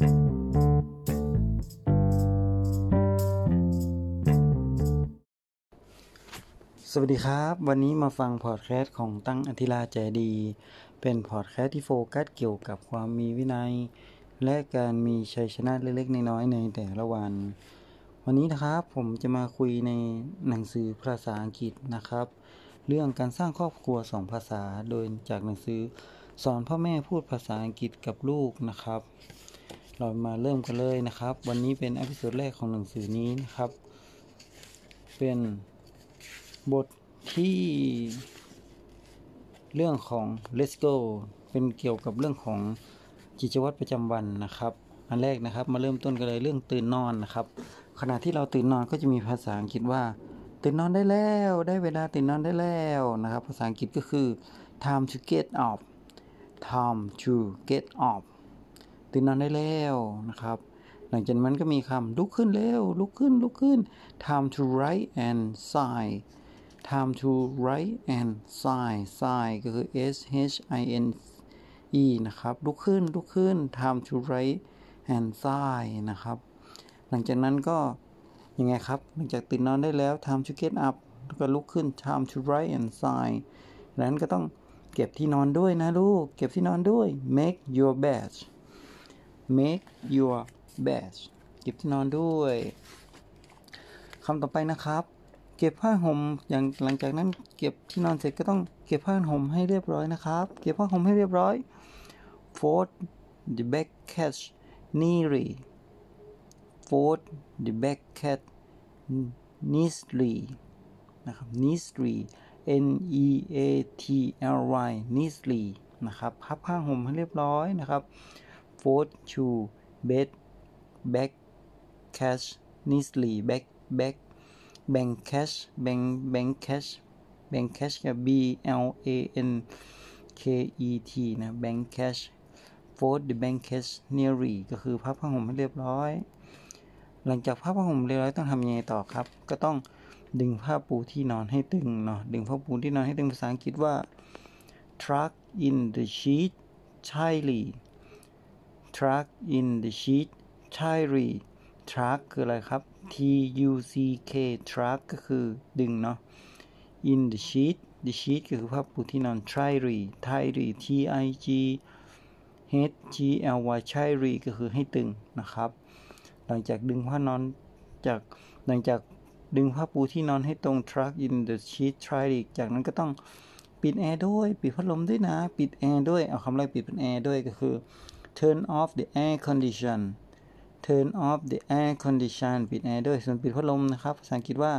สวัสดีครับ วันนี้มาฟังพอดแคสต์ของตั้งอธิราใจดี เป็นพอดแคสต์ที่โฟกัสเกี่ยวกับความมีวินัย และการมีชัยชนะเล็กๆน้อยๆในแต่ละวัน วันนี้นะครับผมจะมาคุยในหนังสือภาษาอังกฤษนะครับ เรื่องการสร้างครอบครัวสองภาษาโดยจากหนังสือสอนพ่อแม่พูดภาษาอังกฤษกับลูกนะครับ เรามาเริ่มกันเลยนะครับ วันนี้เป็นอพิโซดแรกของหนังสือนี้นะครับ เป็นบทที่เรื่องของ let's go เป็นเกี่ยวกับเรื่องของกิจวัตรประจำวันนะครับอันแรกนะครับมาเริ่มต้นกันเลยเรื่องตื่นนอนนะครับ ขณะที่เราตื่นนอนก็จะมีภาษาอังกฤษว่า ตื่นนอนได้แล้ว ได้เวลาตื่นนอนได้แล้วนะครับ ภาษาอังกฤษก็คือ time to get up time to get up ตื่นนอนได้แล้วนะครับ หลังจากนั้นก็มีคำลุกขึ้นเร็วลุกขึ้นลุกขึ้น time to write and sign time to write and sign sign ก็คือ s h i n e นะครับ ลุกขึ้นลุกขึ้น time to write and sign นะครับ หลังจากนั้นก็ยังไงครับ หลังจากตื่นนอนได้แล้ว time to get up แล้วก็ลุกขึ้น time to write and sign ดังนั้นก็ต้องเก็บที่นอนด้วยนะลูก เก็บที่นอนด้วย make your bed make your bed เก็บที่นอนด้วยคำต่อไปนะครับ เก็บผ้าห่มอย่างหลังจากนั้นเก็บที่นอนเสร็จก็ต้องเก็บผ้าห่มให้เรียบร้อยนะครับ เก็บผ้าห่มให้เรียบร้อย fold the back cat neatly fold the back cat neatly นะครับ neatly n e a t l y neatly นะครับพับผ้าห่มให้เรียบร้อยนะครับ fold to bed back cash neatly back back bank cash bank bank cash bank cash กับ b l a n k e t นะ bank cash fold the bank cash nearly ก็คือพับผ้าห่มให้เรียบร้อย หลังจากพับผ้าห่มเรียบร้อยต้องทำยังไงต่อครับ ก็ต้องดึงผ้าปูที่นอนให้ตึงเนาะดึงผ้าปูที่นอนให้ตึงภาษาอังกฤษว่า tuck in the sheet tightly truck in the sheet tightly tuck คืออะไรครับ t u c k truck ก็คือดึงเนาะ in the sheet the sheet ก็คือผ้าปูที่นอน tightly tightly t i g h g l y tightly ก็คือให้ตึงนะครับ หลังจากดึงผ้านอนจากหลังจากดึงผ้าปูที่นอนให้ตรง truck in the sheet tightly จากนั้นก็ต้องปิดแอร์ด้วย ปิดพัดลมด้วยนะ ปิดแอร์ด้วย เอาคำแรกปิดเป็นแอร์ด้วยก็คือ turn off the air condition turn off the air condition ปิดแอร์ด้วย ส่วนปิดพัดลมนะครับ ภาษาอังกฤษว่า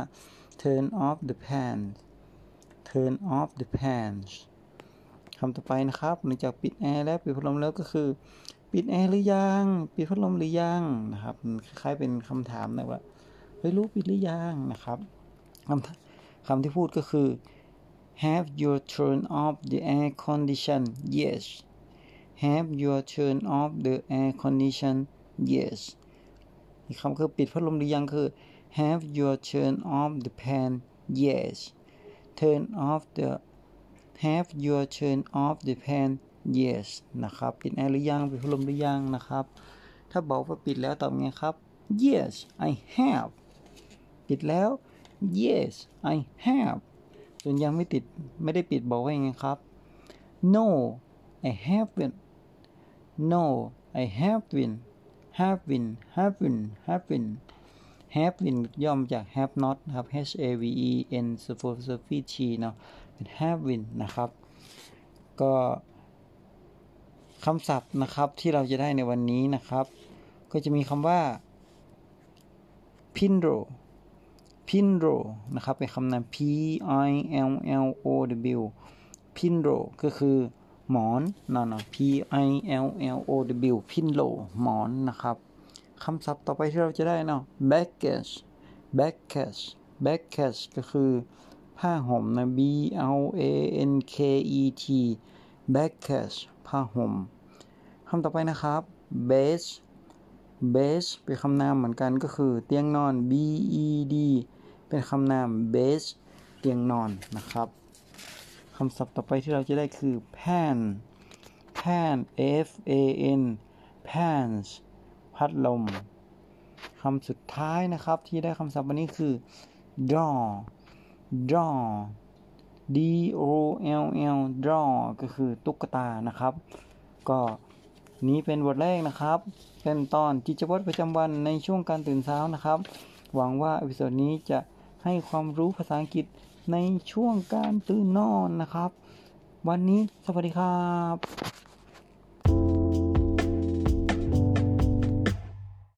turn off the fan turn off the fan คำต่อไปนะครับ หลังจากปิดแอร์แล้วปิดพัดลมแล้วก็คือ ปิดแอร์หรือยัง ปิดพัดลมหรือยังนะครับ คล้ายๆเป็นคำถามนะว่า เฮ้ยลูกปิดหรือยังนะครับคำคำที่พูดก็คือ Have you turned off the air condition yes Have you turned off the air condition yes อีกคำคือปิดพัดลมหรือยังคือ Have you turned off the fan yes Turn off the Have you turned off the fan yes นะครับปิดแอร์หรือยังปิดพัดลมหรือยังนะครับ ถ้าบอกว่าปิดแล้วตอบไงครับ yes I have ปิดแล้ว yes I have ส่วนยังไม่ติดไม่ได้ปิดบอกว่าไงครับ no I haven't no I have been, have been, have been, have been, have been ย่อมจาก have not นะครับ h a v e n s u f f i x t เนาะเป็น haven't นะครับ ก็คำศัพท์นะครับที่เราจะได้ในวันนี้นะครับ ก็จะมีคำว่า pinro pinro นะครับเป็นคำนาม p i l l o w pinro ก็คือ หมอนนอน p i l l o w pinlo หมอนนะครับคำศัพท์ต่อไปที่เราจะได้เนาะ baggage baggage baggage ก็คือ ผ้าห่มนะ b l a n k e t baggage ผ้าห่มคำต่อไปนะครับ bed bed เป็นคำนามเหมือนกันก็คือ เตียงนอน b e d เป็นคำนาม bed เตียงนอนนะครับำศัพท์ต่อไปที่เราจะได้คือ pan pan f a n pants พัดลมคำสุดท้ายนะครับที่ได้คำศัพท์วันนี้คือ draw draw d o l doll ก็คือตุ๊กตานะครับ ก็นี้เป็นบทแรกนะครับ เป็นตอนกิจวัตรประจำวันในช่วงการตื่นเช้านะครับ หวังว่า episode นี้จะ ให้ความรู้ภาษาอังกฤษในช่วงการตื่นนอนนะครับ วันนี้สวัสดีครับ